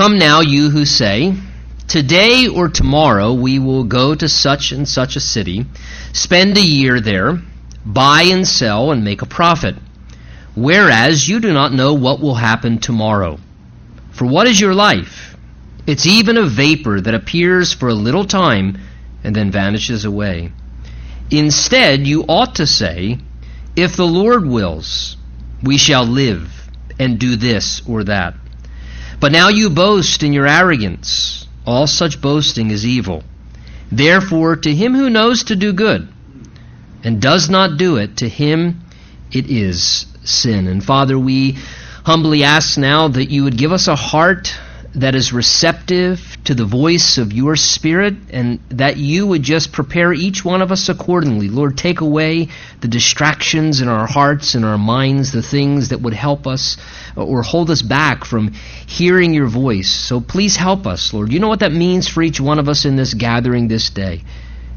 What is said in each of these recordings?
Come now, you who say, Today or tomorrow we will go to such and such a city, spend a year there, buy and sell, and make a profit. Whereas you do not know what will happen tomorrow. For what is your life? It's even a vapor that appears for a little time and then vanishes away. Instead, you ought to say, If the Lord wills, we shall live and do this or that. But now you boast in your arrogance. All such boasting is evil. Therefore, to him who knows to do good and does not do it, to him it is sin. And Father, we humbly ask now that you would give us a heart that is receptive to the voice of your Spirit and that you would just prepare each one of us accordingly. Lord, take away the distractions in our hearts and our minds, the things that would help us or hold us back from hearing your voice. So please help us, Lord. You know what that means for each one of us in this gathering this day.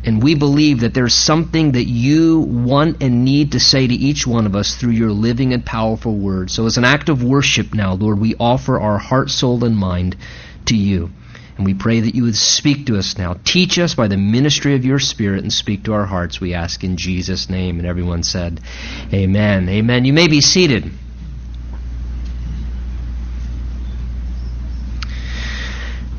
And we believe that there's something that you want and need to say to each one of us through your living and powerful word. So, as an act of worship now, Lord, we offer our heart, soul, and mind to you. And we pray that you would speak to us now. Teach us by the ministry of your Spirit and speak to our hearts, we ask in Jesus' name. And everyone said, Amen. Amen. You may be seated.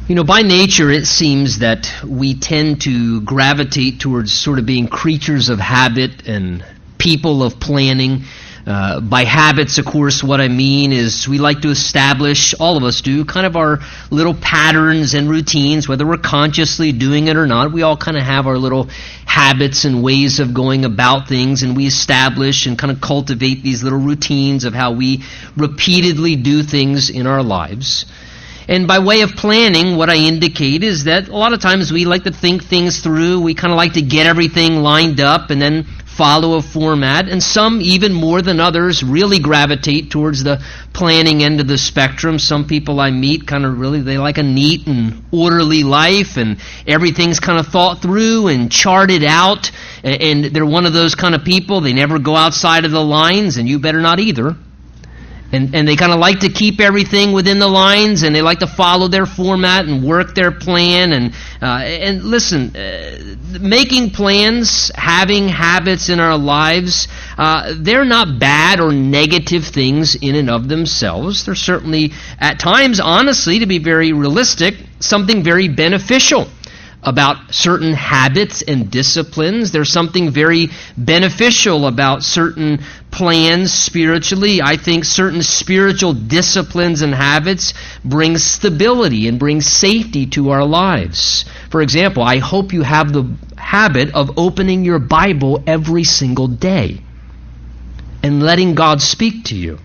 You know, by nature, it seems that we tend to gravitate towards sort of being creatures of habit and people of planning. Uh, by habits, of course, what I mean is we like to establish, all of us do, kind of our little patterns and routines, whether we're consciously doing it or not. We all kind of have our little habits and ways of going about things, and we establish and kind of cultivate these little routines of how we repeatedly do things in our lives. And by way of planning, what I indicate is that a lot of times we like to think things through. We kind of like to get everything lined up and then follow a format. And some, even more than others, really gravitate towards the planning end of the spectrum. Some people I meet kind of really, they like a neat and orderly life and everything's kind of thought through and charted out. And they're one of those kind of people. They never go outside of the lines, and you better not either and, and they kind of like to keep everything within the lines and they like to follow their format and work their plan and uh, and listen uh, making plans having habits in our lives uh, they're not bad or negative things in and of themselves. They're certainly at times honestly to be very realistic something very beneficial about certain habits and disciplines. There's something very beneficial about certain plans spiritually. I think certain spiritual disciplines and habits bring stability and bring safety to our lives. For example, I hope you have the habit of opening your Bible every single day and letting God speak to you.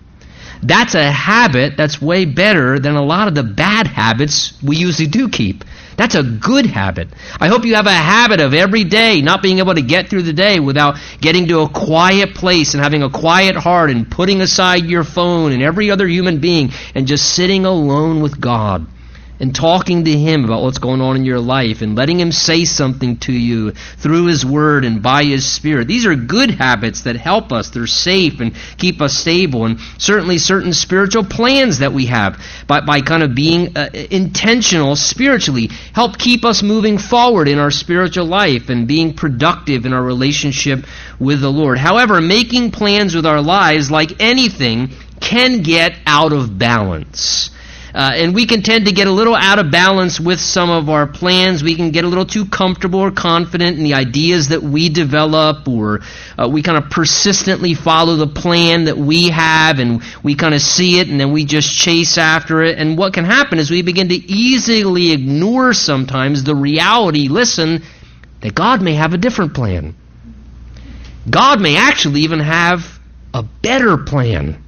That's a habit that's way better than a lot of the bad habits we usually do keep. That's a good habit. I hope you have a habit of every day not being able to get through the day without getting to a quiet place and having a quiet heart and putting aside your phone and every other human being and just sitting alone with God and talking to Him about what's going on in your life and letting Him say something to you through His Word and by His Spirit. These are good habits that help us. They're safe and keep us stable. And certainly certain spiritual plans that we have by, by kind of being uh, intentional spiritually help keep us moving forward in our spiritual life and being productive in our relationship with the Lord. However, making plans with our lives, like anything, can get out of balance. Uh, and we can tend to get a little out of balance with some of our plans. We can get a little too comfortable or confident in the ideas that we develop, or uh, we kind of persistently follow the plan that we have, and we kind of see it, and then we just chase after it. And what can happen is we begin to easily ignore sometimes the reality, listen, that God may have a different plan. God may actually even have a better plan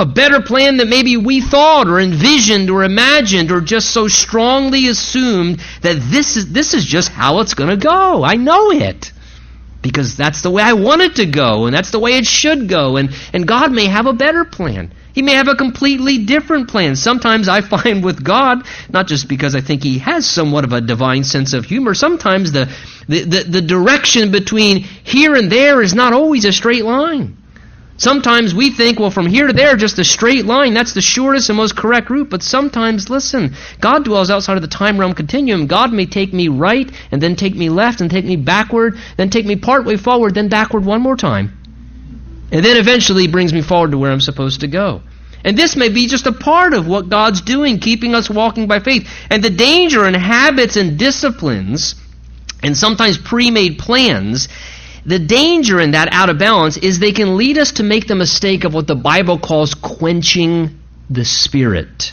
a better plan that maybe we thought or envisioned or imagined or just so strongly assumed that this is this is just how it's going to go. I know it. Because that's the way I want it to go and that's the way it should go and and God may have a better plan. He may have a completely different plan. Sometimes I find with God, not just because I think he has somewhat of a divine sense of humor, sometimes the, the, the, the direction between here and there is not always a straight line. Sometimes we think, well, from here to there, just a straight line, that's the shortest and most correct route. But sometimes, listen, God dwells outside of the time realm continuum. God may take me right, and then take me left, and take me backward, then take me partway forward, then backward one more time. And then eventually brings me forward to where I'm supposed to go. And this may be just a part of what God's doing, keeping us walking by faith. And the danger in habits and disciplines, and sometimes pre made plans, the danger in that out of balance is they can lead us to make the mistake of what the Bible calls quenching the Spirit.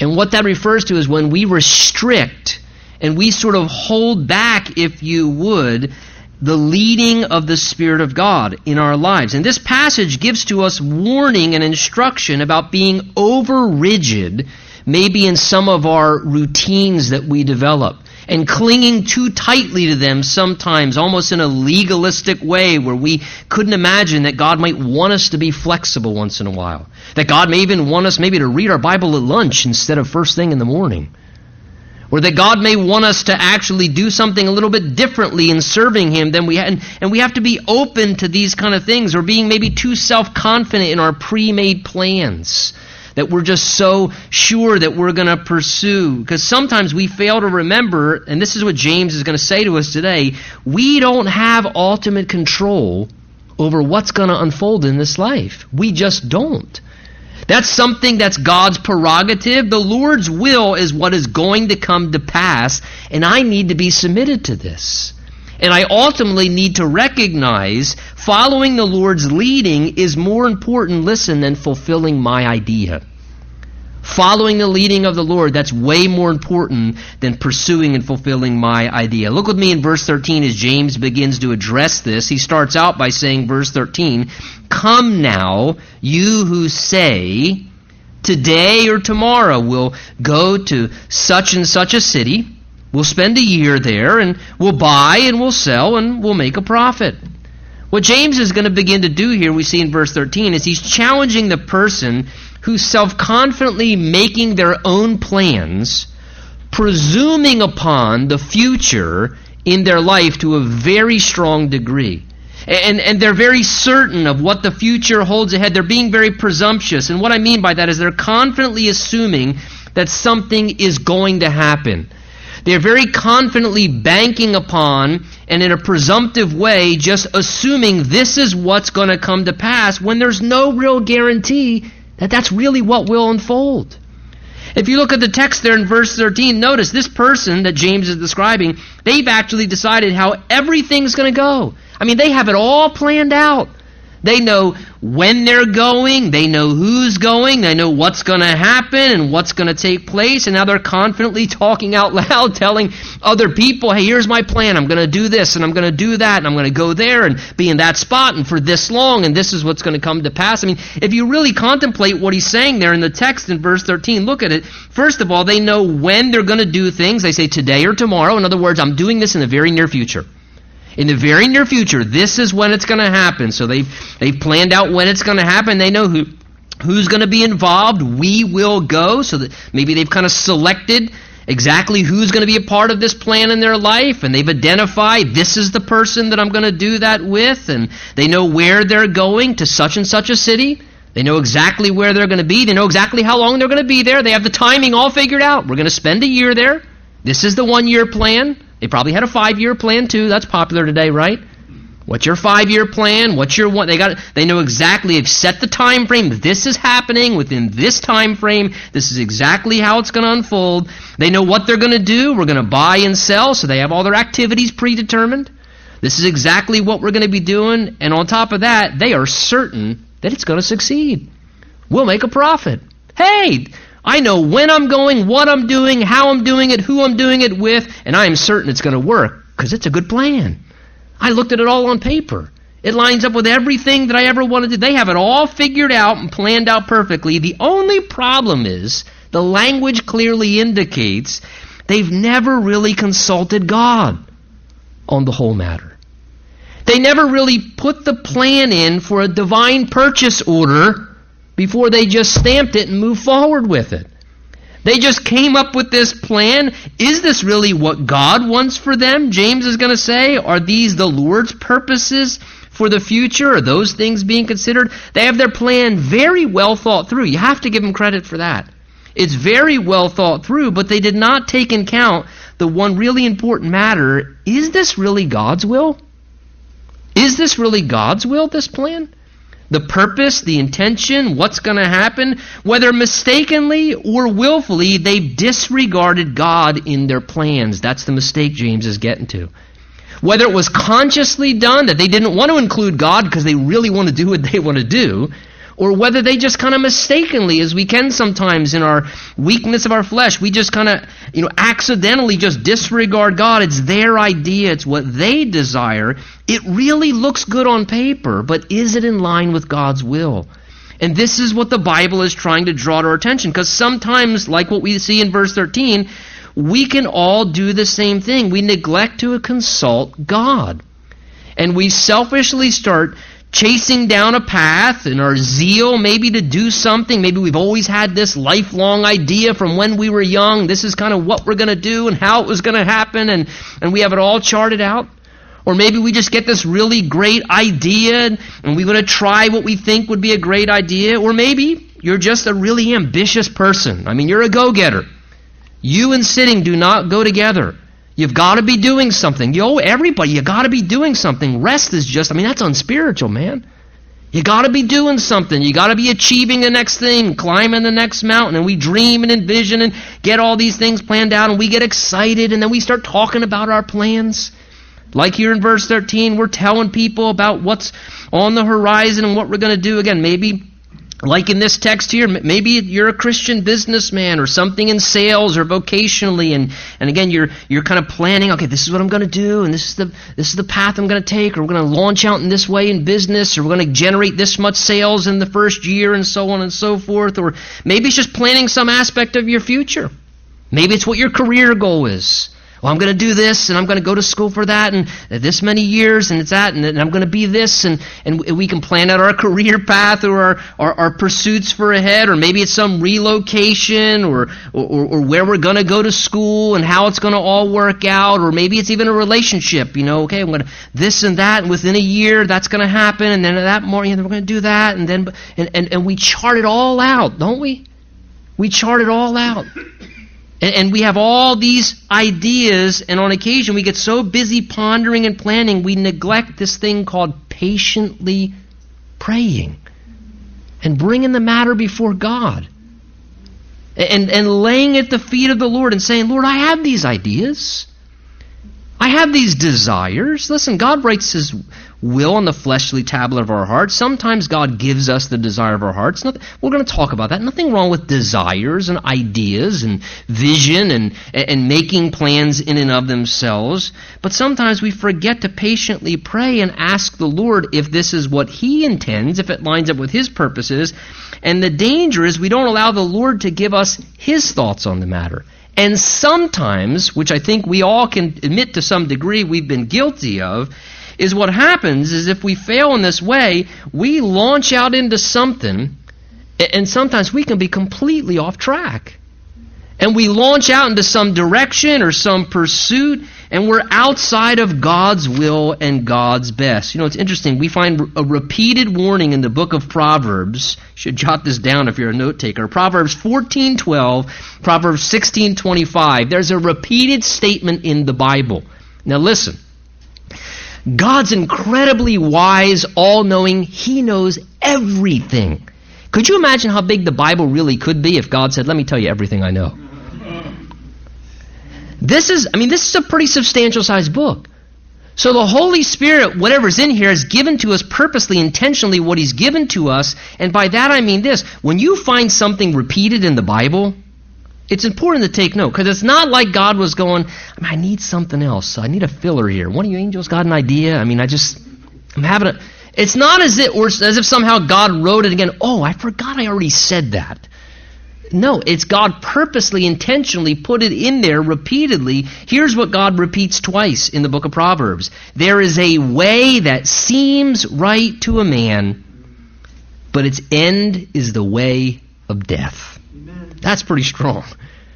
And what that refers to is when we restrict and we sort of hold back, if you would, the leading of the Spirit of God in our lives. And this passage gives to us warning and instruction about being over rigid, maybe in some of our routines that we develop and clinging too tightly to them sometimes, almost in a legalistic way where we couldn't imagine that God might want us to be flexible once in a while. That God may even want us maybe to read our Bible at lunch instead of first thing in the morning. Or that God may want us to actually do something a little bit differently in serving Him than we had. And we have to be open to these kind of things or being maybe too self confident in our pre made plans that we're just so sure that we're going to pursue. Because sometimes we fail to remember, and this is what James is going to say to us today we don't have ultimate control over what's going to unfold in this life. We just don't. That's something that's God's prerogative. The Lord's will is what is going to come to pass, and I need to be submitted to this. And I ultimately need to recognize following the Lord's leading is more important, listen, than fulfilling my idea. Following the leading of the Lord, that's way more important than pursuing and fulfilling my idea. Look with me in verse 13 as James begins to address this. He starts out by saying, verse 13, Come now, you who say, Today or tomorrow we'll go to such and such a city We'll spend a year there and we'll buy and we'll sell and we'll make a profit. What James is going to begin to do here, we see in verse 13, is he's challenging the person who's self confidently making their own plans, presuming upon the future in their life to a very strong degree. And, and they're very certain of what the future holds ahead. They're being very presumptuous. And what I mean by that is they're confidently assuming that something is going to happen. They're very confidently banking upon and in a presumptive way just assuming this is what's going to come to pass when there's no real guarantee that that's really what will unfold. If you look at the text there in verse 13, notice this person that James is describing, they've actually decided how everything's going to go. I mean, they have it all planned out. They know when they're going, they know who's going, they know what's going to happen and what's going to take place, and now they're confidently talking out loud, telling other people, hey, here's my plan. I'm going to do this and I'm going to do that and I'm going to go there and be in that spot and for this long and this is what's going to come to pass. I mean, if you really contemplate what he's saying there in the text in verse 13, look at it. First of all, they know when they're going to do things. They say today or tomorrow. In other words, I'm doing this in the very near future in the very near future, this is when it's going to happen. So they've, they've planned out when it's going to happen. They know who, who's going to be involved. We will go. So that maybe they've kind of selected exactly who's going to be a part of this plan in their life. And they've identified this is the person that I'm going to do that with. And they know where they're going to such and such a city. They know exactly where they're going to be. They know exactly how long they're going to be there. They have the timing all figured out. We're going to spend a year there. This is the one year plan. They probably had a five year plan too. That's popular today, right? What's your five year plan? What's your one? They got. They know exactly. They've set the time frame. This is happening within this time frame. This is exactly how it's going to unfold. They know what they're going to do. We're going to buy and sell, so they have all their activities predetermined. This is exactly what we're going to be doing, and on top of that, they are certain that it's going to succeed. We'll make a profit. Hey, I know when I'm going, what I'm doing, how I'm doing it, who I'm doing it with, and I am certain it's going to work because it's a good plan. I looked at it all on paper. It lines up with everything that I ever wanted to. They have it all figured out and planned out perfectly. The only problem is the language clearly indicates they've never really consulted God on the whole matter. They never really put the plan in for a divine purchase order before they just stamped it and moved forward with it. They just came up with this plan. Is this really what God wants for them? James is going to say, Are these the Lord's purposes for the future? Are those things being considered? They have their plan very well thought through. You have to give them credit for that. It's very well thought through, but they did not take in account the one really important matter. Is this really God's will? Is this really God's will, this plan? The purpose, the intention, what's going to happen, whether mistakenly or willfully, they've disregarded God in their plans. That's the mistake James is getting to. Whether it was consciously done, that they didn't want to include God because they really want to do what they want to do, or whether they just kind of mistakenly, as we can sometimes in our weakness of our flesh, we just kind of, you know, accidentally just disregard God. It's their idea, it's what they desire. It really looks good on paper, but is it in line with God's will? And this is what the Bible is trying to draw to our attention, because sometimes, like what we see in verse 13, we can all do the same thing. We neglect to consult God. And we selfishly start chasing down a path and our zeal maybe to do something. Maybe we've always had this lifelong idea from when we were young. This is kind of what we're going to do and how it was going to happen, and, and we have it all charted out. Or maybe we just get this really great idea and we want to try what we think would be a great idea. Or maybe you're just a really ambitious person. I mean, you're a go getter. You and sitting do not go together. You've got to be doing something. Yo, everybody, you got to be doing something. Rest is just, I mean, that's unspiritual, man. You got to be doing something. You got to be achieving the next thing, climbing the next mountain. And we dream and envision and get all these things planned out, and we get excited, and then we start talking about our plans. Like here in verse 13, we're telling people about what's on the horizon and what we're going to do. Again, maybe like in this text here, maybe you're a Christian businessman or something in sales or vocationally, and, and again you're you're kind of planning. Okay, this is what I'm going to do, and this is the this is the path I'm going to take, or we're going to launch out in this way in business, or we're going to generate this much sales in the first year, and so on and so forth. Or maybe it's just planning some aspect of your future. Maybe it's what your career goal is well, I'm going to do this, and I'm going to go to school for that, and this many years, and it's that, and I'm going to be this, and, and we can plan out our career path or our, our, our pursuits for ahead, or maybe it's some relocation, or, or, or where we're going to go to school, and how it's going to all work out, or maybe it's even a relationship, you know, okay, I'm going to this and that, and within a year, that's going to happen, and then that morning, we're going to do that, and then, and, and, and we chart it all out, don't we? We chart it all out. And, and we have all these ideas, and on occasion we get so busy pondering and planning, we neglect this thing called patiently praying and bringing the matter before God. And, and laying at the feet of the Lord and saying, Lord, I have these ideas. I have these desires. Listen, God writes His will on the fleshly tablet of our hearts. Sometimes God gives us the desire of our hearts. We're going to talk about that. Nothing wrong with desires and ideas and vision and, and making plans in and of themselves. But sometimes we forget to patiently pray and ask the Lord if this is what He intends, if it lines up with His purposes. And the danger is we don't allow the Lord to give us His thoughts on the matter. And sometimes, which I think we all can admit to some degree we've been guilty of, is what happens is if we fail in this way, we launch out into something, and sometimes we can be completely off track. And we launch out into some direction or some pursuit, and we're outside of God's will and God's best. You know, it's interesting. We find a repeated warning in the book of Proverbs. You should jot this down if you're a note taker. Proverbs 14:12, Proverbs 16:25. There's a repeated statement in the Bible. Now listen. God's incredibly wise, all knowing. He knows everything. Could you imagine how big the Bible really could be if God said, Let me tell you everything I know? This is, I mean, this is a pretty substantial sized book. So the Holy Spirit, whatever's in here, is given to us purposely, intentionally, what He's given to us. And by that I mean this when you find something repeated in the Bible, it's important to take note because it's not like God was going, I, mean, I need something else. I need a filler here. One of you angels got an idea. I mean, I just, I'm having a. It's not as if, or as if somehow God wrote it again. Oh, I forgot I already said that. No, it's God purposely, intentionally put it in there repeatedly. Here's what God repeats twice in the book of Proverbs There is a way that seems right to a man, but its end is the way of death. That's pretty strong.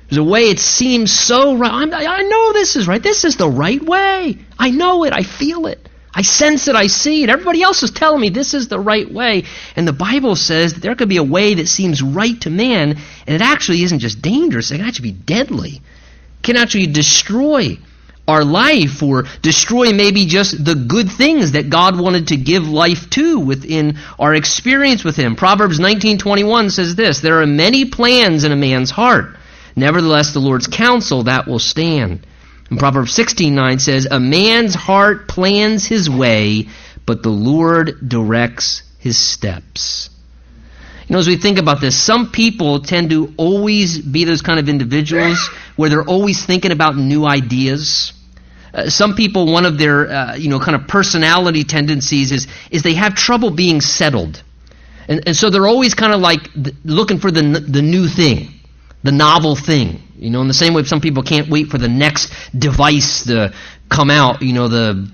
There's a way it seems so right. I'm, i know this is right. This is the right way. I know it. I feel it. I sense it, I see it. Everybody else is telling me this is the right way. And the Bible says that there could be a way that seems right to man, and it actually isn't just dangerous, it can actually be deadly. It can actually destroy our life or destroy maybe just the good things that God wanted to give life to within our experience with him. Proverbs 19:21 says this, there are many plans in a man's heart. Nevertheless the Lord's counsel that will stand. And Proverbs 16:9 says, "A man's heart plans his way, but the Lord directs his steps." You know, as we think about this, some people tend to always be those kind of individuals where they're always thinking about new ideas. Uh, some people, one of their, uh, you know, kind of personality tendencies is, is they have trouble being settled. And, and so they're always kind of like th- looking for the, the new thing, the novel thing. You know, in the same way some people can't wait for the next device to come out, you know, the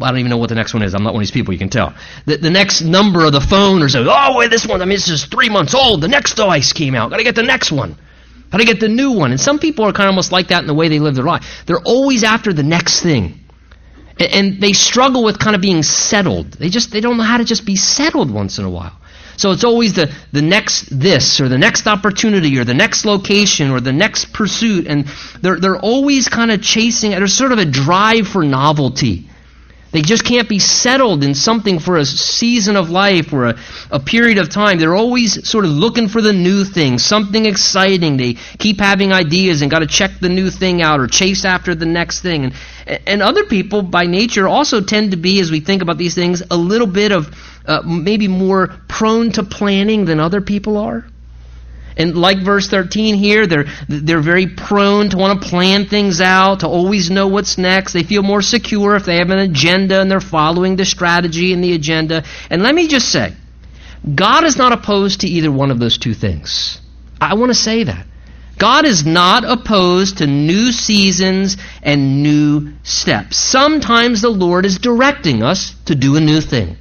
I don't even know what the next one is. I'm not one of these people, you can tell. The, the next number of the phone or so, oh, wait, this one, I mean, this is three months old. The next device came out. Got to get the next one. Got to get the new one. And some people are kind of almost like that in the way they live their life. They're always after the next thing. And, and they struggle with kind of being settled. They just, they don't know how to just be settled once in a while. So it's always the, the next this or the next opportunity or the next location or the next pursuit. And they're, they're always kind of chasing, there's sort of a drive for novelty. They just can't be settled in something for a season of life or a, a period of time. They're always sort of looking for the new thing, something exciting. They keep having ideas and got to check the new thing out or chase after the next thing. And, and other people, by nature, also tend to be, as we think about these things, a little bit of uh, maybe more prone to planning than other people are. And like verse 13 here, they're, they're very prone to want to plan things out, to always know what's next. They feel more secure if they have an agenda and they're following the strategy and the agenda. And let me just say, God is not opposed to either one of those two things. I want to say that. God is not opposed to new seasons and new steps. Sometimes the Lord is directing us to do a new thing.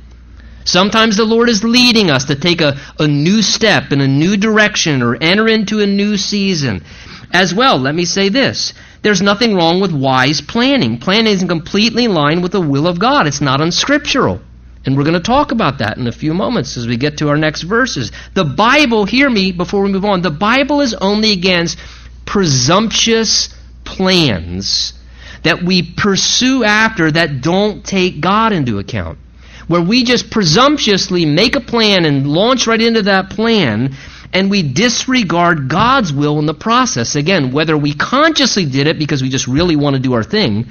Sometimes the Lord is leading us to take a, a new step in a new direction or enter into a new season. As well, let me say this. There's nothing wrong with wise planning. Planning is completely in line with the will of God. It's not unscriptural. And we're going to talk about that in a few moments as we get to our next verses. The Bible, hear me before we move on, the Bible is only against presumptuous plans that we pursue after that don't take God into account where we just presumptuously make a plan and launch right into that plan and we disregard God's will in the process. Again, whether we consciously did it because we just really want to do our thing,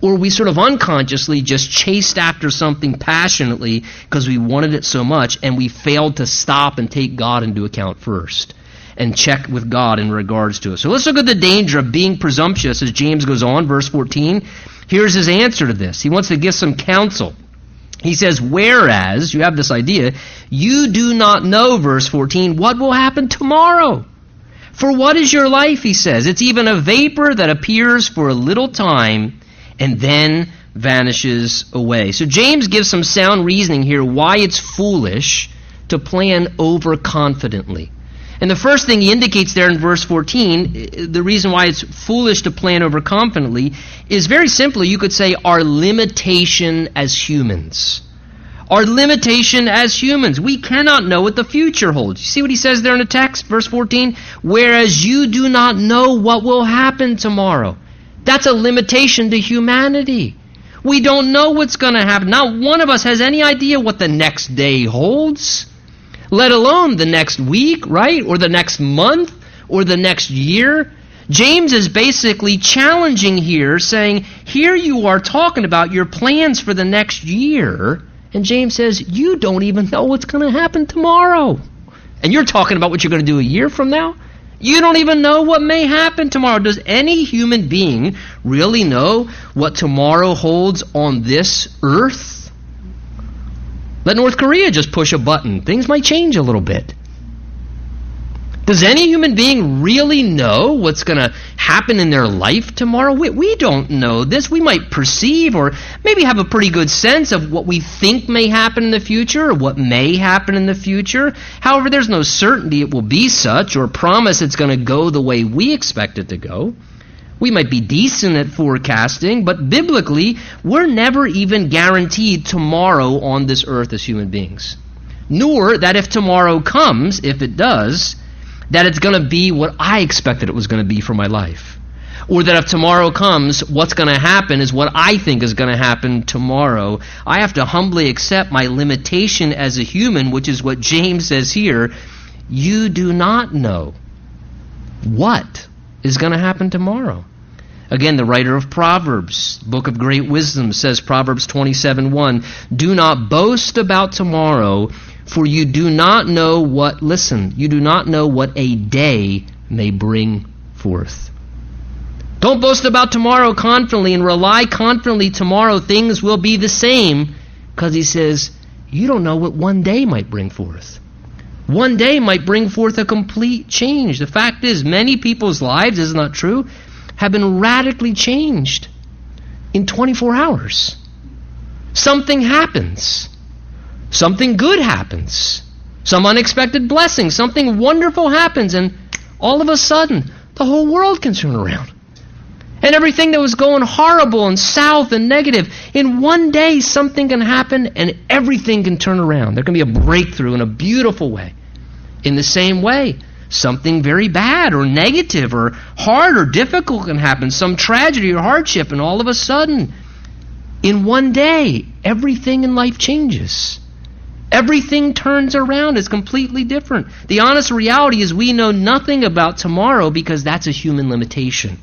or we sort of unconsciously just chased after something passionately because we wanted it so much and we failed to stop and take God into account first and check with God in regards to it. So let's look at the danger of being presumptuous as James goes on, verse 14. Here's his answer to this. He wants to give some counsel. He says, whereas, you have this idea, you do not know, verse 14, what will happen tomorrow. For what is your life, he says? It's even a vapor that appears for a little time and then vanishes away. So James gives some sound reasoning here why it's foolish to plan overconfidently. And the first thing he indicates there in verse 14, the reason why it's foolish to plan overconfidently, is very simply, you could say, our limitation as humans. Our limitation as humans. We cannot know what the future holds. You see what he says there in the text, verse 14? Whereas you do not know what will happen tomorrow. That's a limitation to humanity. We don't know what's going to happen. Not one of us has any idea what the next day holds let alone the next week, right? Or the next month, or the next year. James is basically challenging here, saying, Here you are talking about your plans for the next year, and James says, You don't even know what's going to happen tomorrow. And you're talking about what you're going to do a year from now? You don't even know what may happen tomorrow. Does any human being really know what tomorrow holds on this earth? Let North Korea just push a button. Things might change a little bit. Does any human being really know what's going to happen in their life tomorrow? We, we, don't know this. We might perceive or maybe have a pretty good sense of what we think may happen in the future or what may happen in the future. However, there's no certainty it will be such or promise it's going to go the way we expect it to go. We might be decent at forecasting, but biblically, we're never even guaranteed tomorrow on this earth as human beings. Nor that if tomorrow comes, if it does, that it's going to be what I expected it was going to be for my life. Or that if tomorrow comes, what's going to happen is what I think is going to happen tomorrow. I have to humbly accept my limitation as a human, which is what James says here. You do not know what is going to happen tomorrow. Again, the writer of Proverbs, book of great wisdom, says Proverbs 27:1, "Do not boast about tomorrow, for you do not know what listen, you do not know what a day may bring forth." Don't boast about tomorrow confidently and rely confidently tomorrow things will be the same because he says, you don't know what one day might bring forth. One day might bring forth a complete change. The fact is, many people's lives, is not true, have been radically changed in 24 hours. Something happens. Something good happens. Some unexpected blessing. Something wonderful happens, and all of a sudden, the whole world can turn around. And everything that was going horrible and south and negative, in one day something can happen and everything can turn around. There can be a breakthrough in a beautiful way. In the same way, something very bad or negative or hard or difficult can happen, some tragedy or hardship, and all of a sudden, in one day, everything in life changes. Everything turns around. It's completely different. The honest reality is we know nothing about tomorrow because that's a human limitation.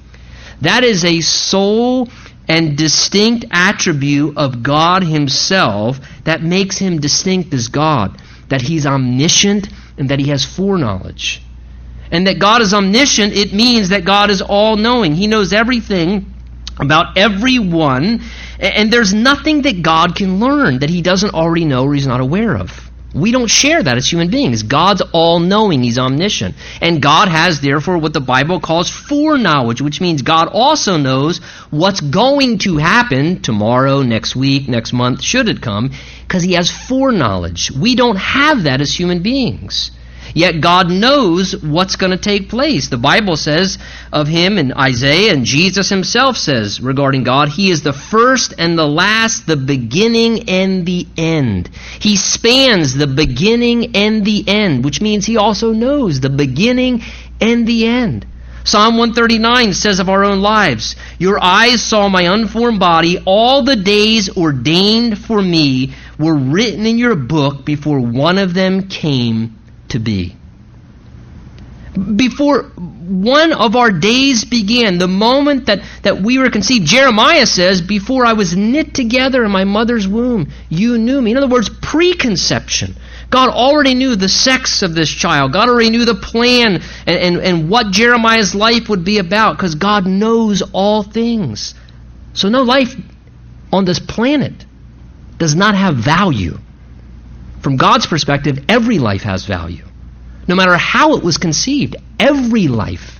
That is a sole and distinct attribute of God Himself that makes Him distinct as God. That He's omniscient and that He has foreknowledge. And that God is omniscient, it means that God is all knowing. He knows everything about everyone, and there's nothing that God can learn that He doesn't already know or He's not aware of. We don't share that as human beings. God's all knowing, He's omniscient. And God has, therefore, what the Bible calls foreknowledge, which means God also knows what's going to happen tomorrow, next week, next month, should it come, because He has foreknowledge. We don't have that as human beings. Yet God knows what's going to take place. The Bible says of him in Isaiah, and Jesus himself says regarding God, He is the first and the last, the beginning and the end. He spans the beginning and the end, which means He also knows the beginning and the end. Psalm 139 says of our own lives, Your eyes saw my unformed body. All the days ordained for me were written in your book before one of them came to be. Before one of our days began, the moment that, that we were conceived, Jeremiah says, Before I was knit together in my mother's womb, you knew me. In other words, preconception. God already knew the sex of this child. God already knew the plan and, and, and what Jeremiah's life would be about because God knows all things. So, no life on this planet does not have value. From God's perspective, every life has value. No matter how it was conceived, every life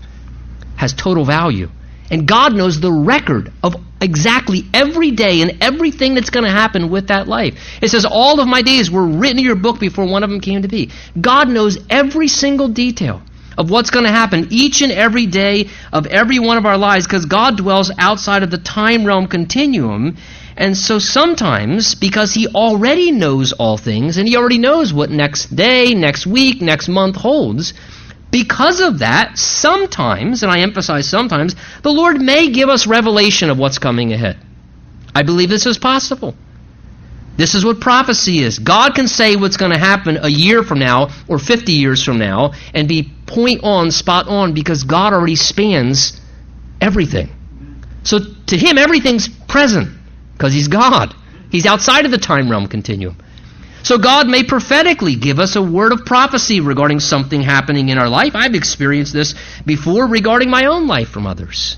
has total value. And God knows the record of exactly every day and everything that's going to happen with that life. It says, All of my days were written in your book before one of them came to be. God knows every single detail of what's going to happen each and every day of every one of our lives because God dwells outside of the time realm continuum and so sometimes, because he already knows all things, and he already knows what next day, next week, next month holds, because of that, sometimes, and I emphasize sometimes, the Lord may give us revelation of what's coming ahead. I believe this is possible. This is what prophecy is. God can say what's going to happen a year from now or 50 years from now and be point on, spot on, because God already spans everything. So to Him, everything's present because he's God. He's outside of the time realm continuum. So God may prophetically give us a word of prophecy regarding something happening in our life. I've experienced this before regarding my own life from others.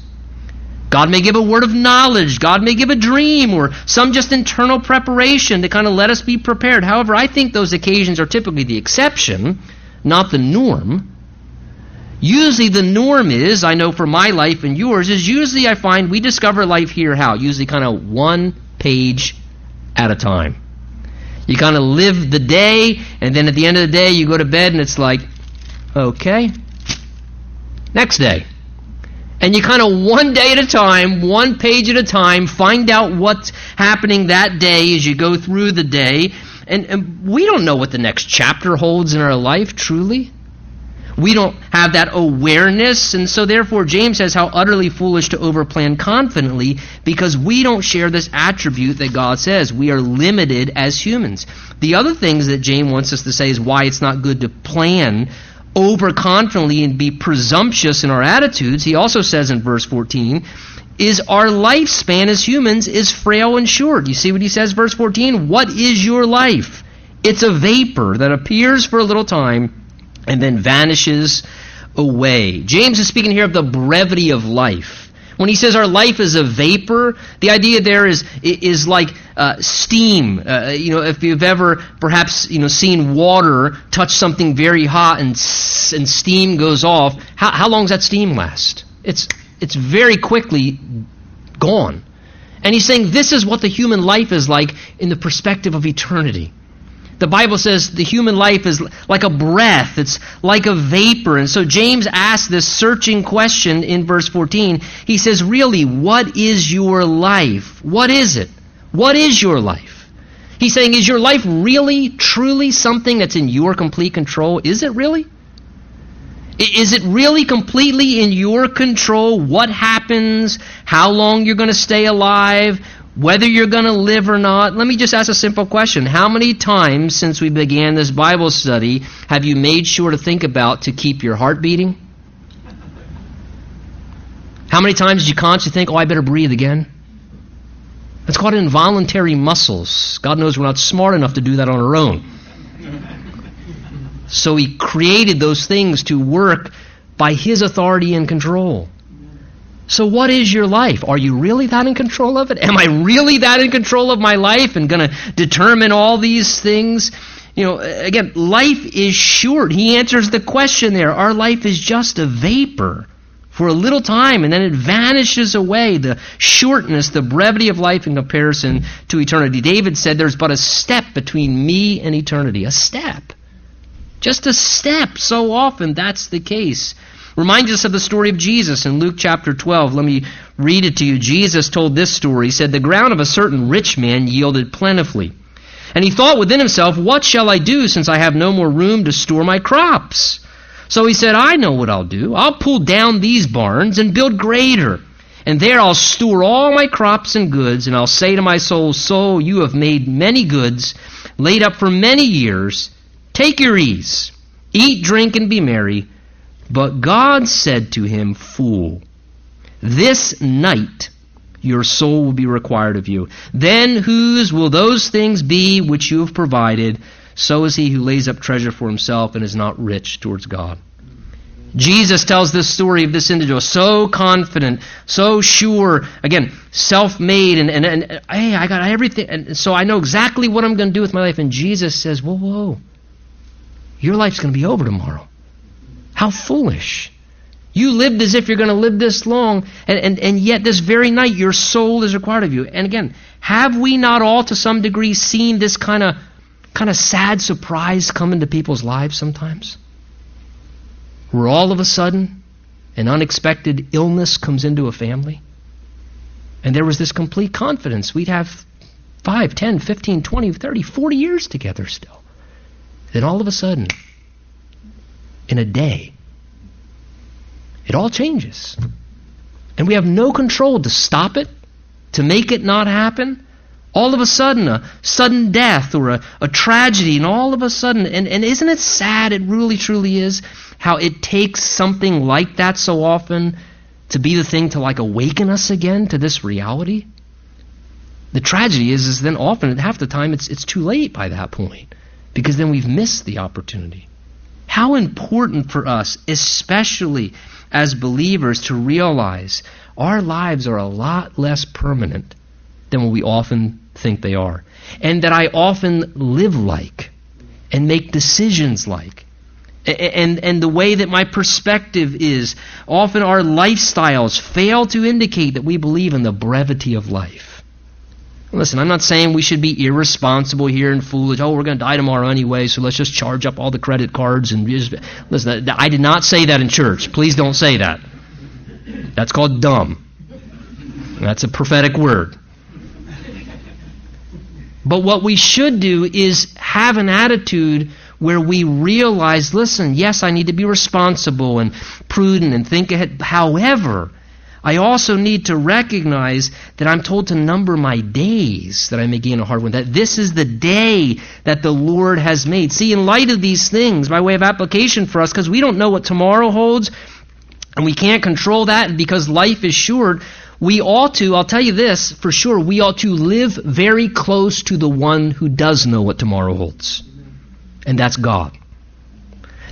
God may give a word of knowledge. God may give a dream or some just internal preparation to kind of let us be prepared. However, I think those occasions are typically the exception, not the norm. Usually the norm is, I know for my life and yours, is usually I find we discover life here how? Usually kind of one page at a time. You kind of live the day, and then at the end of the day you go to bed and it's like, okay, next day. And you kind of one day at a time, one page at a time, find out what's happening that day as you go through the day. And, and we don't know what the next chapter holds in our life, truly. We don't have that awareness, and so therefore James says how utterly foolish to overplan confidently because we don't share this attribute that God says. We are limited as humans. The other things that James wants us to say is why it's not good to plan overconfidently and be presumptuous in our attitudes. He also says in verse 14, is our lifespan as humans is frail and short. You see what he says, verse 14? What is your life? It's a vapor that appears for a little time and then vanishes away. James is speaking here of the brevity of life. When he says our life is a vapor, the idea there is is like uh, steam. Uh, you know, if you've ever perhaps you know seen water touch something very hot and and steam goes off, how, how long does that steam last? It's it's very quickly gone. And he's saying this is what the human life is like in the perspective of eternity. The Bible says the human life is like a breath, it's like a vapor. And so James asks this searching question in verse 14. He says, Really, what is your life? What is it? What is your life? He's saying, Is your life really, truly something that's in your complete control? Is it really? Is it really completely in your control what happens, how long you're going to stay alive, whether you're going to live or not, let me just ask a simple question. How many times since we began this Bible study have you made sure to think about to keep your heart beating? How many times did you consciously think, oh, I better breathe again? That's called involuntary muscles. God knows we're not smart enough to do that on our own. So He created those things to work by His authority and control. So, what is your life? Are you really that in control of it? Am I really that in control of my life and going to determine all these things? You know, again, life is short. He answers the question there. Our life is just a vapor for a little time and then it vanishes away. The shortness, the brevity of life in comparison to eternity. David said there's but a step between me and eternity. A step. Just a step. So often that's the case. Reminds us of the story of Jesus in Luke chapter 12. Let me read it to you. Jesus told this story. He said, The ground of a certain rich man yielded plentifully. And he thought within himself, What shall I do since I have no more room to store my crops? So he said, I know what I'll do. I'll pull down these barns and build greater. And there I'll store all my crops and goods, and I'll say to my soul, Soul, you have made many goods, laid up for many years. Take your ease. Eat, drink, and be merry. But God said to him, Fool, this night your soul will be required of you. Then whose will those things be which you have provided? So is he who lays up treasure for himself and is not rich towards God. Jesus tells this story of this individual, so confident, so sure, again, self made, and, and, and, hey, I got everything, and so I know exactly what I'm going to do with my life. And Jesus says, Whoa, whoa, your life's going to be over tomorrow. How foolish. You lived as if you're going to live this long, and, and, and yet this very night your soul is required of you. And again, have we not all to some degree seen this kind of kind of sad surprise come into people's lives sometimes? Where all of a sudden an unexpected illness comes into a family. And there was this complete confidence. We'd have 5, 10, 15, 20, 30, 40 years together still. Then all of a sudden, in a day. It all changes. And we have no control to stop it, to make it not happen. All of a sudden, a sudden death or a, a tragedy, and all of a sudden, and, and isn't it sad? It really, truly is how it takes something like that so often to be the thing to like awaken us again to this reality. The tragedy is, is then often half the time it's it's too late by that point because then we've missed the opportunity. How important for us, especially as believers, to realize our lives are a lot less permanent than what we often think they are. And that I often live like and make decisions like. And, and the way that my perspective is, often our lifestyles fail to indicate that we believe in the brevity of life. Listen, I'm not saying we should be irresponsible here and foolish. Oh, we're going to die tomorrow anyway, so let's just charge up all the credit cards and just listen. I did not say that in church. Please don't say that. That's called dumb. That's a prophetic word. But what we should do is have an attitude where we realize listen, yes, I need to be responsible and prudent and think ahead. However, I also need to recognize that I'm told to number my days that I may gain a hard one. That this is the day that the Lord has made. See, in light of these things, by way of application for us, because we don't know what tomorrow holds, and we can't control that and because life is short, we ought to, I'll tell you this for sure, we ought to live very close to the one who does know what tomorrow holds. And that's God.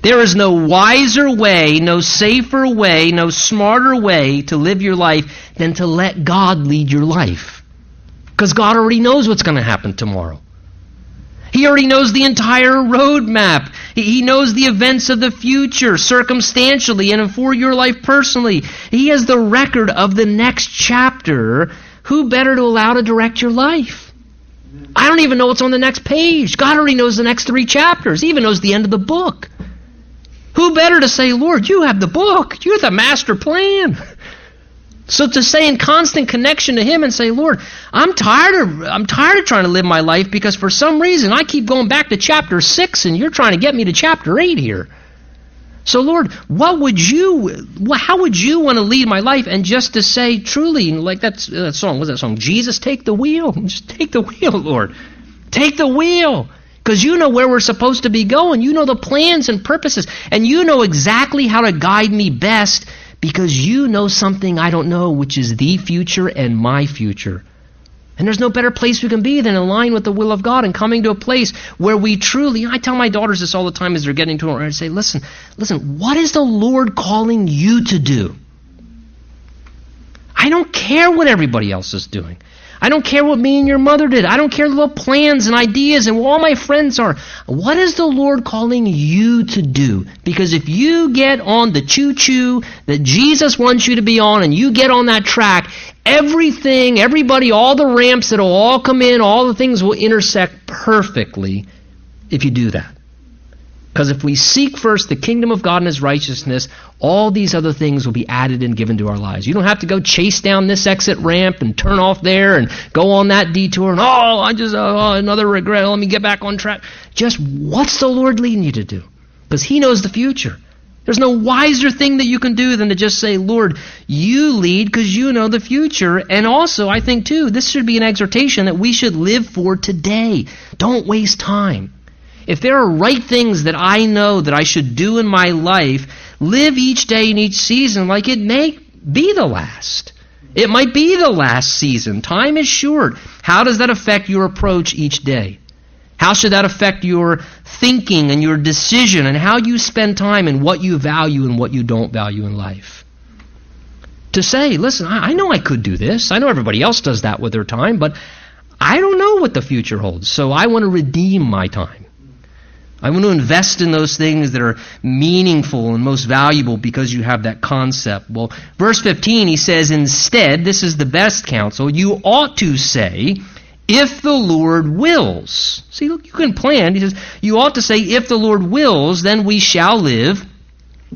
There is no wiser way, no safer way, no smarter way to live your life than to let God lead your life. Because God already knows what's going to happen tomorrow. He already knows the entire roadmap. He knows the events of the future circumstantially and for your life personally. He has the record of the next chapter. Who better to allow to direct your life? I don't even know what's on the next page. God already knows the next three chapters. He even knows the end of the book. Who better to say, Lord, you have the book. You're the master plan. So to stay in constant connection to Him and say, Lord, I'm tired of I'm tired of trying to live my life because for some reason I keep going back to chapter six and you're trying to get me to chapter eight here. So Lord, what would you how would you want to lead my life? And just to say truly, like that, that song, what's that song? Jesus, take the wheel. Just take the wheel, Lord. Take the wheel. Because you know where we're supposed to be going. You know the plans and purposes. And you know exactly how to guide me best because you know something I don't know, which is the future and my future. And there's no better place we can be than in line with the will of God and coming to a place where we truly, I tell my daughters this all the time as they're getting to it, I say, listen, listen, what is the Lord calling you to do? I don't care what everybody else is doing. I don't care what me and your mother did. I don't care what plans and ideas and what all my friends are. What is the Lord calling you to do? Because if you get on the choo choo that Jesus wants you to be on and you get on that track, everything, everybody, all the ramps that'll all come in, all the things will intersect perfectly if you do that. Because if we seek first the kingdom of God and his righteousness, all these other things will be added and given to our lives. You don't have to go chase down this exit ramp and turn off there and go on that detour and, oh, I just, uh, oh, another regret. Let me get back on track. Just what's the Lord leading you to do? Because he knows the future. There's no wiser thing that you can do than to just say, Lord, you lead because you know the future. And also, I think, too, this should be an exhortation that we should live for today. Don't waste time. If there are right things that I know that I should do in my life, live each day and each season like it may be the last. It might be the last season. Time is short. How does that affect your approach each day? How should that affect your thinking and your decision and how you spend time and what you value and what you don't value in life? To say, listen, I know I could do this. I know everybody else does that with their time, but I don't know what the future holds. So I want to redeem my time. I want to invest in those things that are meaningful and most valuable because you have that concept. Well, verse 15, he says, instead, this is the best counsel, you ought to say, if the Lord wills. See, look, you can plan. He says, you ought to say, if the Lord wills, then we shall live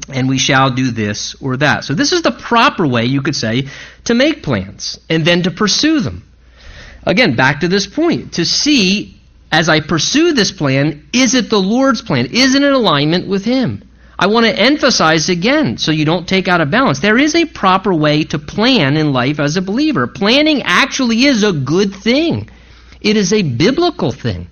and we shall do this or that. So this is the proper way, you could say, to make plans and then to pursue them. Again, back to this point, to see as I pursue this plan, is it the Lord's plan? Is it in alignment with Him? I want to emphasize again so you don't take out of balance. There is a proper way to plan in life as a believer. Planning actually is a good thing, it is a biblical thing.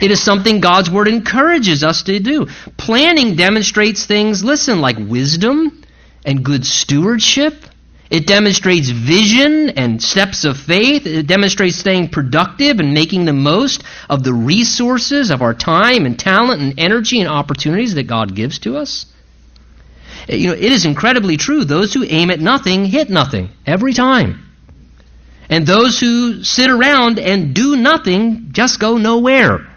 It is something God's Word encourages us to do. Planning demonstrates things, listen, like wisdom and good stewardship it demonstrates vision and steps of faith. It demonstrates staying productive and making the most of the resources of our time and talent and energy and opportunities that God gives to us. Eh, you know, it is incredibly true. Those who aim at nothing hit nothing every time. And those who sit around and do nothing just go nowhere.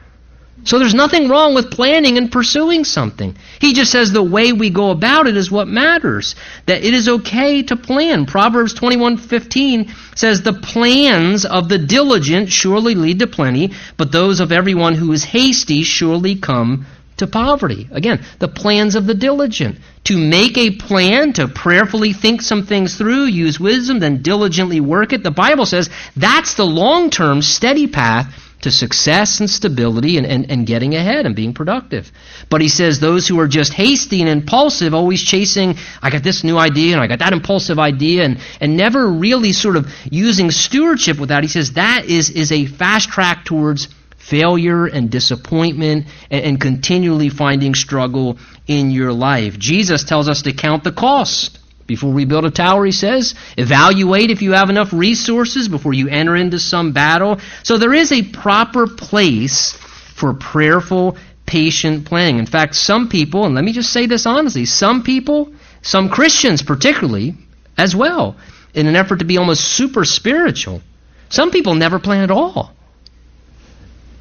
So there's nothing wrong with planning and pursuing something. He just says the way we go about it is what matters. That it is okay to plan. Proverbs 21:15 says the plans of the diligent surely lead to plenty, but those of everyone who is hasty surely come to poverty. Again, the plans of the diligent. To make a plan, to prayerfully think some things through, use wisdom, then diligently work it. The Bible says that's the long term, steady path to success and stability and, and, and getting ahead and being productive. But he says those who are just hasty and impulsive, always chasing, I got this new idea and I got that impulsive idea, and, and never really sort of using stewardship with that, he says that is, is a fast track towards failure and disappointment and, and continually finding struggle in your life. Jesus tells us to count the cost. Before we build a tower, he says, evaluate if you have enough resources before you enter into some battle. So there is a proper place for prayerful, patient planning. In fact, some people, and let me just say this honestly, some people, some Christians particularly, as well, in an effort to be almost super spiritual, some people never plan at all.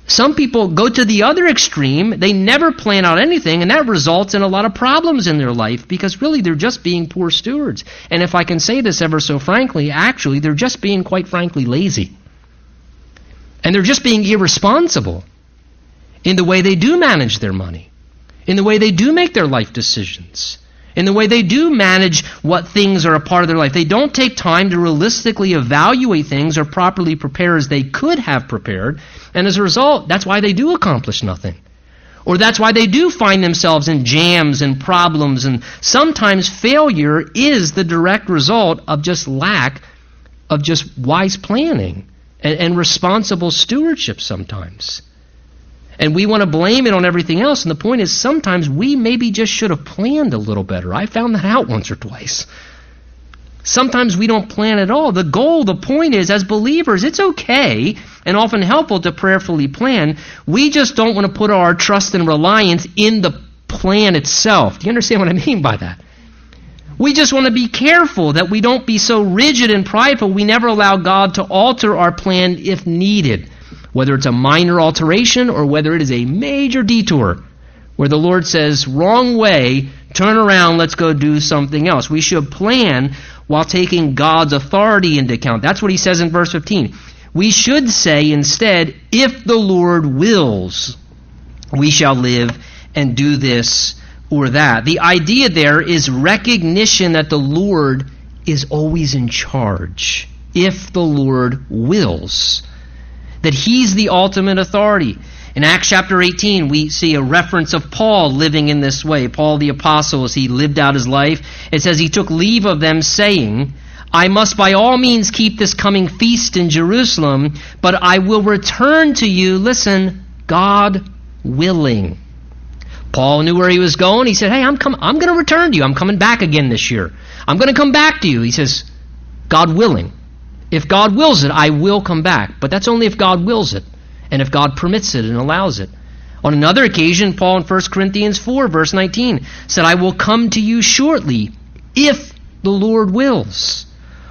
Some people go to the other extreme. They never plan out anything, and that results in a lot of problems in their life because really they're just being poor stewards. And if I can say this ever so frankly, actually, they're just being, quite frankly, lazy. And they're just being irresponsible in the way they do manage their money, in the way they do make their life decisions in the way they do manage what things are a part of their life. They don't take time to realistically evaluate things or properly prepare as they could have prepared. And as a result, that's why they do accomplish nothing. Or that's why they do find themselves in jams and problems. And sometimes failure is the direct result of just lack of just wise planning and, and responsible stewardship sometimes. And we want to blame it on everything else. And the point is, sometimes we maybe just should have planned a little better. I found that out once or twice. Sometimes we don't plan at all. The goal, the point is, as believers, it's okay and often helpful to prayerfully plan. We just don't want to put our trust and reliance in the plan itself. Do you understand what I mean by that? We just want to be careful that we don't be so rigid and prideful we never allow God to alter our plan if needed whether it's a minor alteration or whether it is a major detour where the Lord says, wrong way, turn around, let's go do something else. We should plan while taking God's authority into account. That's what he says in verse 15. We should say instead, if the Lord wills, we shall live and do this or that. The idea there is recognition that the Lord is always in charge. If the Lord wills that he's the ultimate authority. In Acts chapter 18, we see a reference of Paul living in this way. Paul the apostle, as he lived out his life, it says he took leave of them, saying, I must by all means keep this coming feast in Jerusalem, but I will return to you, listen, God willing. Paul knew where he was going. He said, Hey, I'm, com- I'm going to return to you. I'm coming back again this year. I'm going to come back to you. He says, God willing. If God wills it, I will come back. But that's only if God wills it and if God permits it and allows it. On another occasion, Paul in 1 Corinthians 4, verse 19, said, I will come to you shortly if the Lord wills.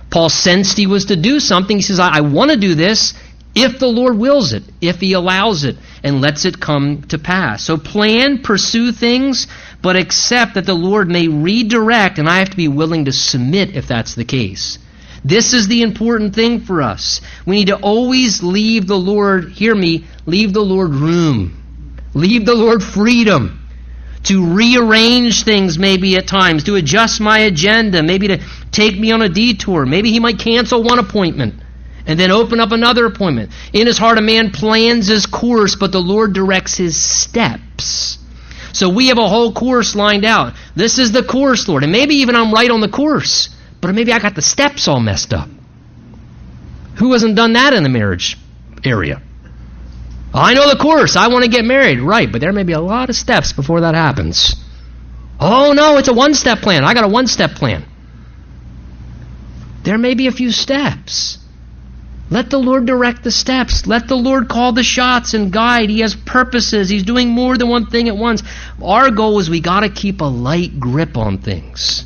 Paul sensed he was to do something. He says, I, I want to do this if the Lord wills it, if he allows it, and lets it come to pass. So plan, pursue things, but accept that the Lord may redirect, and I have to be willing to submit if that's the case. This is the important thing for us. We need to always leave the Lord, hear me, leave the Lord room. Leave the Lord freedom to rearrange things maybe at times, to adjust my agenda, maybe to take me on a detour. Maybe he might cancel one appointment and then open up another appointment. In his heart, a man plans his course, but the Lord directs his steps. So we have a whole course lined out. This is the course, Lord. And maybe even I'm right on the course but maybe I got the steps all messed up. Who hasn't done that in the marriage area? I know the course. I want to get married. Right, but there may be a lot of steps before that happens. Oh, no, it's a one step plan. I got a one step plan. There may be a few steps. Let the Lord direct the steps. Let the Lord call the shots and guide. He has purposes. He's doing more than one thing at once. Our goal is we got to keep a light grip on things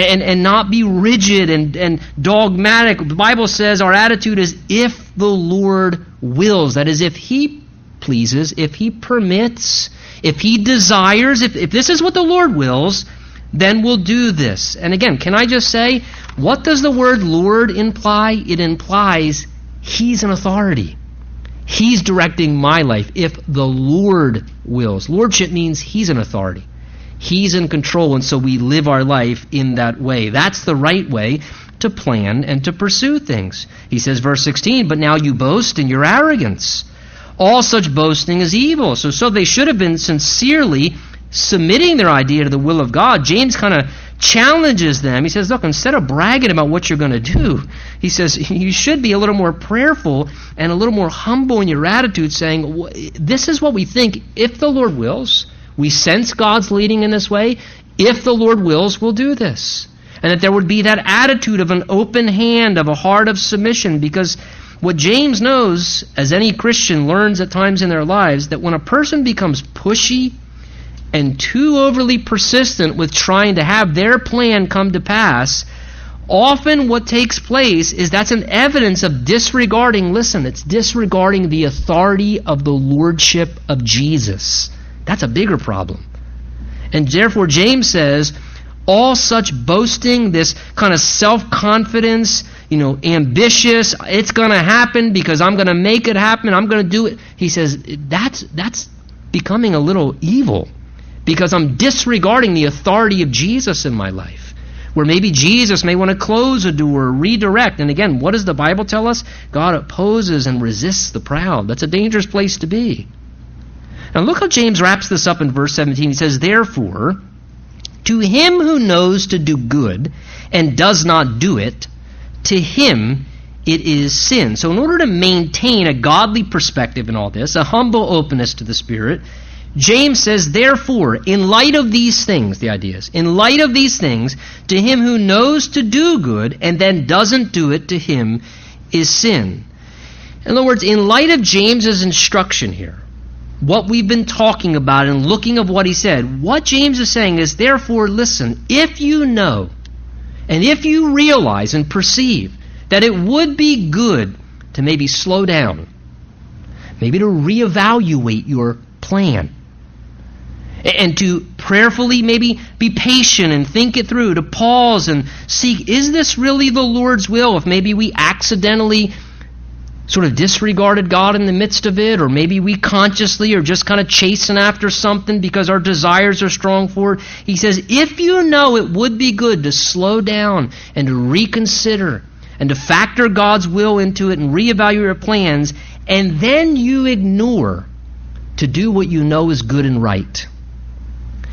and, and not be rigid and, and dogmatic. The Bible says our attitude is if the Lord wills. That is, if He pleases, if He permits, if He desires, if, if this is what the Lord wills, then we'll do this. And again, can I just say, what does the word Lord imply? It implies He's an authority. He's directing my life if the Lord wills. Lordship means He's an authority. He's in control, and so we live our life in that way. That's the right way to plan and to pursue things. He says, verse 16, but now you boast in your arrogance. All such boasting is evil. So, so they should have been sincerely submitting their idea to the will of God. James kind of challenges them. He says, Look, instead of bragging about what you're going to do, he says, you should be a little more prayerful and a little more humble in your attitude, saying, This is what we think. If the Lord wills, we sense God's leading in this way. If the Lord wills, we'll do this and that there would be that attitude of an open hand, of a heart of submission, because what James knows, as any Christian learns at times in their lives, that when a person becomes pushy and too overly persistent with trying to have their plan come to pass, often what takes place is that's an evidence of disregarding, listen, it's disregarding the authority of the lordship of Jesus. That's a bigger problem. And therefore, James says, all such boasting, this kind of self confidence, you know, ambitious, it's going to happen because I'm going to make it happen, I'm going to do it. He says that's, that's becoming a little evil because I'm disregarding the authority of Jesus in my life. Where maybe Jesus may want to close a door, redirect. And again, what does the Bible tell us? God opposes and resists the proud. That's a dangerous place to be. Now look how James wraps this up in verse 17. He says, Therefore, to him who knows to do good and does not do it, to him it is sin. So, in order to maintain a godly perspective in all this, a humble openness to the Spirit, James says, therefore, in light of these things, the idea is, in light of these things, to him who knows to do good and then doesn't do it, to him is sin. In other words, in light of James's instruction here, what we've been talking about and looking of what he said, what James is saying is, therefore, listen, if you know and if you realize and perceive that it would be good to maybe slow down, maybe to reevaluate your plan, and to prayerfully maybe be patient and think it through, to pause and seek, is this really the Lord's will? If maybe we accidentally sort of disregarded God in the midst of it, or maybe we consciously are just kind of chasing after something because our desires are strong for it. He says, if you know it would be good to slow down and to reconsider and to factor God's will into it and reevaluate your plans, and then you ignore to do what you know is good and right,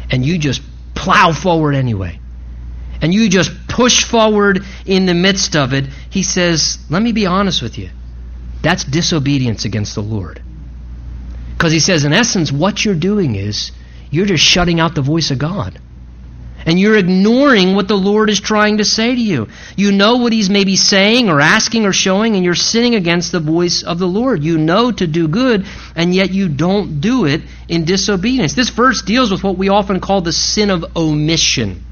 and you just plow forward anyway. And you just push forward in the midst of it. He says, Let me be honest with you that's disobedience against the Lord. Because he says, in essence, what you're doing is you're just shutting out the voice of God. And you're ignoring what the Lord is trying to say to you. You know what He's maybe saying or asking or showing, and you're sinning against the voice of the Lord. You know to do good, and yet you don't do it in disobedience. This verse deals with what we often call the sin of omission.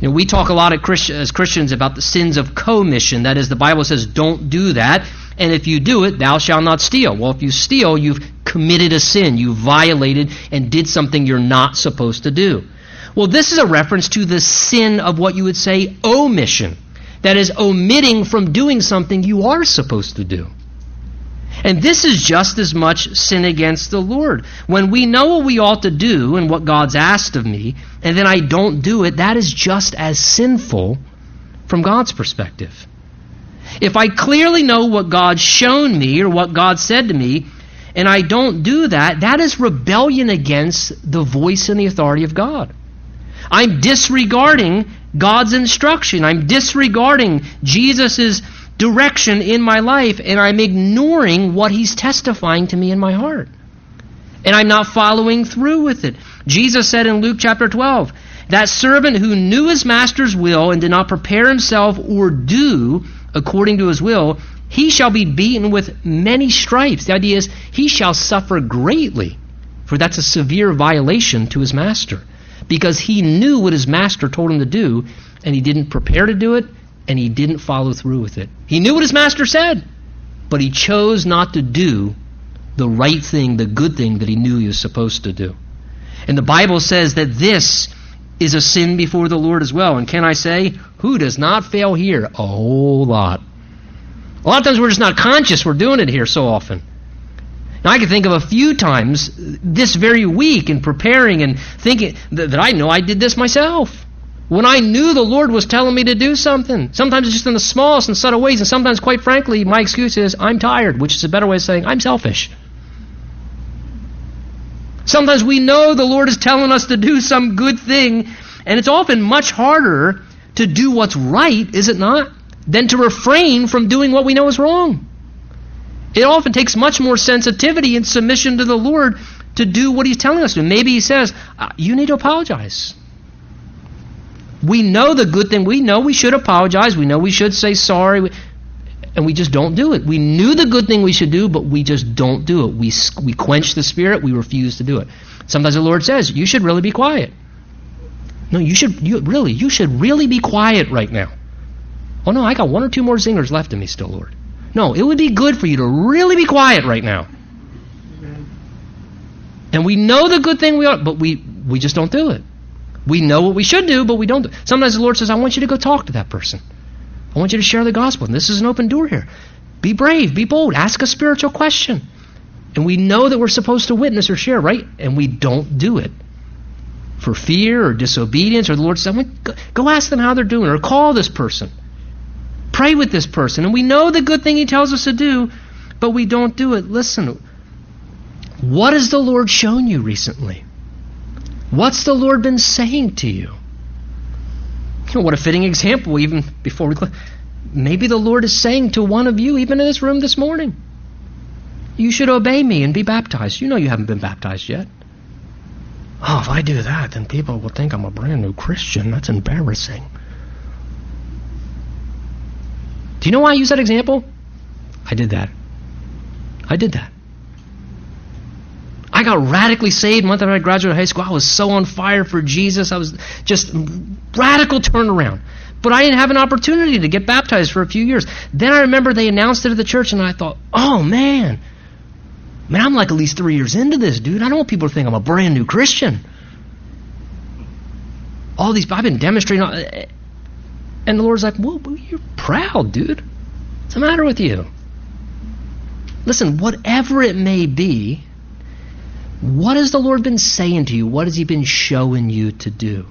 You know, we talk a lot as Christians about the sins of commission. That is, the Bible says, don't do that. And if you do it, thou shalt not steal. Well, if you steal, you've committed a sin. You violated and did something you're not supposed to do. Well, this is a reference to the sin of what you would say omission. That is, omitting from doing something you are supposed to do. And this is just as much sin against the Lord. When we know what we ought to do and what God's asked of me, and then I don't do it, that is just as sinful from God's perspective. If I clearly know what God's shown me or what God said to me, and I don't do that, that is rebellion against the voice and the authority of God. I'm disregarding God's instruction. I'm disregarding Jesus' direction in my life, and I'm ignoring what He's testifying to me in my heart. And I'm not following through with it. Jesus said in Luke chapter 12, that servant who knew his master's will and did not prepare himself or do according to his will, he shall be beaten with many stripes. The idea is he shall suffer greatly, for that's a severe violation to his master. Because he knew what his master told him to do, and he didn't prepare to do it, and he didn't follow through with it. He knew what his master said, but he chose not to do the right thing, the good thing that he knew he was supposed to do. And the Bible says that this is a sin before the Lord as well. And can I say, who does not fail here? A whole lot. A lot of times we're just not conscious we're doing it here so often. Now, I can think of a few times this very week in preparing and thinking that, that I know I did this myself. When I knew the Lord was telling me to do something. Sometimes it's just in the smallest and subtle ways, and sometimes, quite frankly, my excuse is I'm tired, which is a better way of saying I'm selfish. Sometimes we know the Lord is telling us to do some good thing, and it's often much harder to do what's right, is it not, than to refrain from doing what we know is wrong. It often takes much more sensitivity and submission to the Lord to do what He's telling us to. Maybe He says, uh, You need to apologize. We know the good thing. We know we should apologize. We know we should say sorry. And we just don't do it. We knew the good thing we should do, but we just don't do it. We, we quench the Spirit. We refuse to do it. Sometimes the Lord says, You should really be quiet. No, you should, you, really, you should really be quiet right now. Oh, no, I got one or two more zingers left in me still, Lord. No, it would be good for you to really be quiet right now. And we know the good thing we ought, but we, we just don't do it. We know what we should do, but we don't. Do. Sometimes the Lord says, I want you to go talk to that person. I want you to share the gospel. And this is an open door here. Be brave, be bold, ask a spiritual question. And we know that we're supposed to witness or share, right? And we don't do it. For fear or disobedience, or the Lord says, go ask them how they're doing, or call this person. Pray with this person. And we know the good thing He tells us to do, but we don't do it. Listen, what has the Lord shown you recently? What's the Lord been saying to you? You know, what a fitting example, even before we close. Maybe the Lord is saying to one of you, even in this room this morning, you should obey me and be baptized. You know you haven't been baptized yet. Oh, if I do that, then people will think I'm a brand new Christian. That's embarrassing. Do you know why I use that example? I did that. I did that. I got radically saved month after I graduated high school. I was so on fire for Jesus. I was just radical turnaround. But I didn't have an opportunity to get baptized for a few years. Then I remember they announced it at the church, and I thought, oh man, man, I'm like at least three years into this, dude. I don't want people to think I'm a brand new Christian. All these, I've been demonstrating. Uh, and the Lord's like, well, you're proud, dude. What's the matter with you? Listen, whatever it may be, what has the Lord been saying to you? What has He been showing you to do?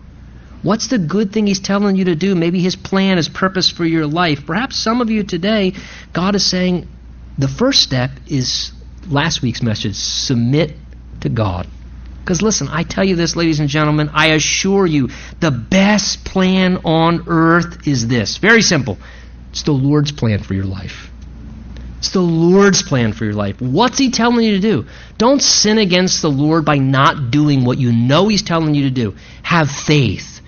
What's the good thing He's telling you to do? Maybe His plan, His purpose for your life. Perhaps some of you today, God is saying the first step is last week's message submit to God. Because listen, I tell you this, ladies and gentlemen, I assure you, the best plan on earth is this. Very simple. It's the Lord's plan for your life. It's the Lord's plan for your life. What's He telling you to do? Don't sin against the Lord by not doing what you know He's telling you to do. Have faith.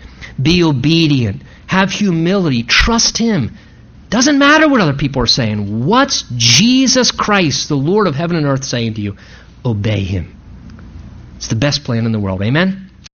Be obedient. Have humility. Trust Him. Doesn't matter what other people are saying. What's Jesus Christ, the Lord of heaven and earth, saying to you? Obey Him. It's the best plan in the world. Amen?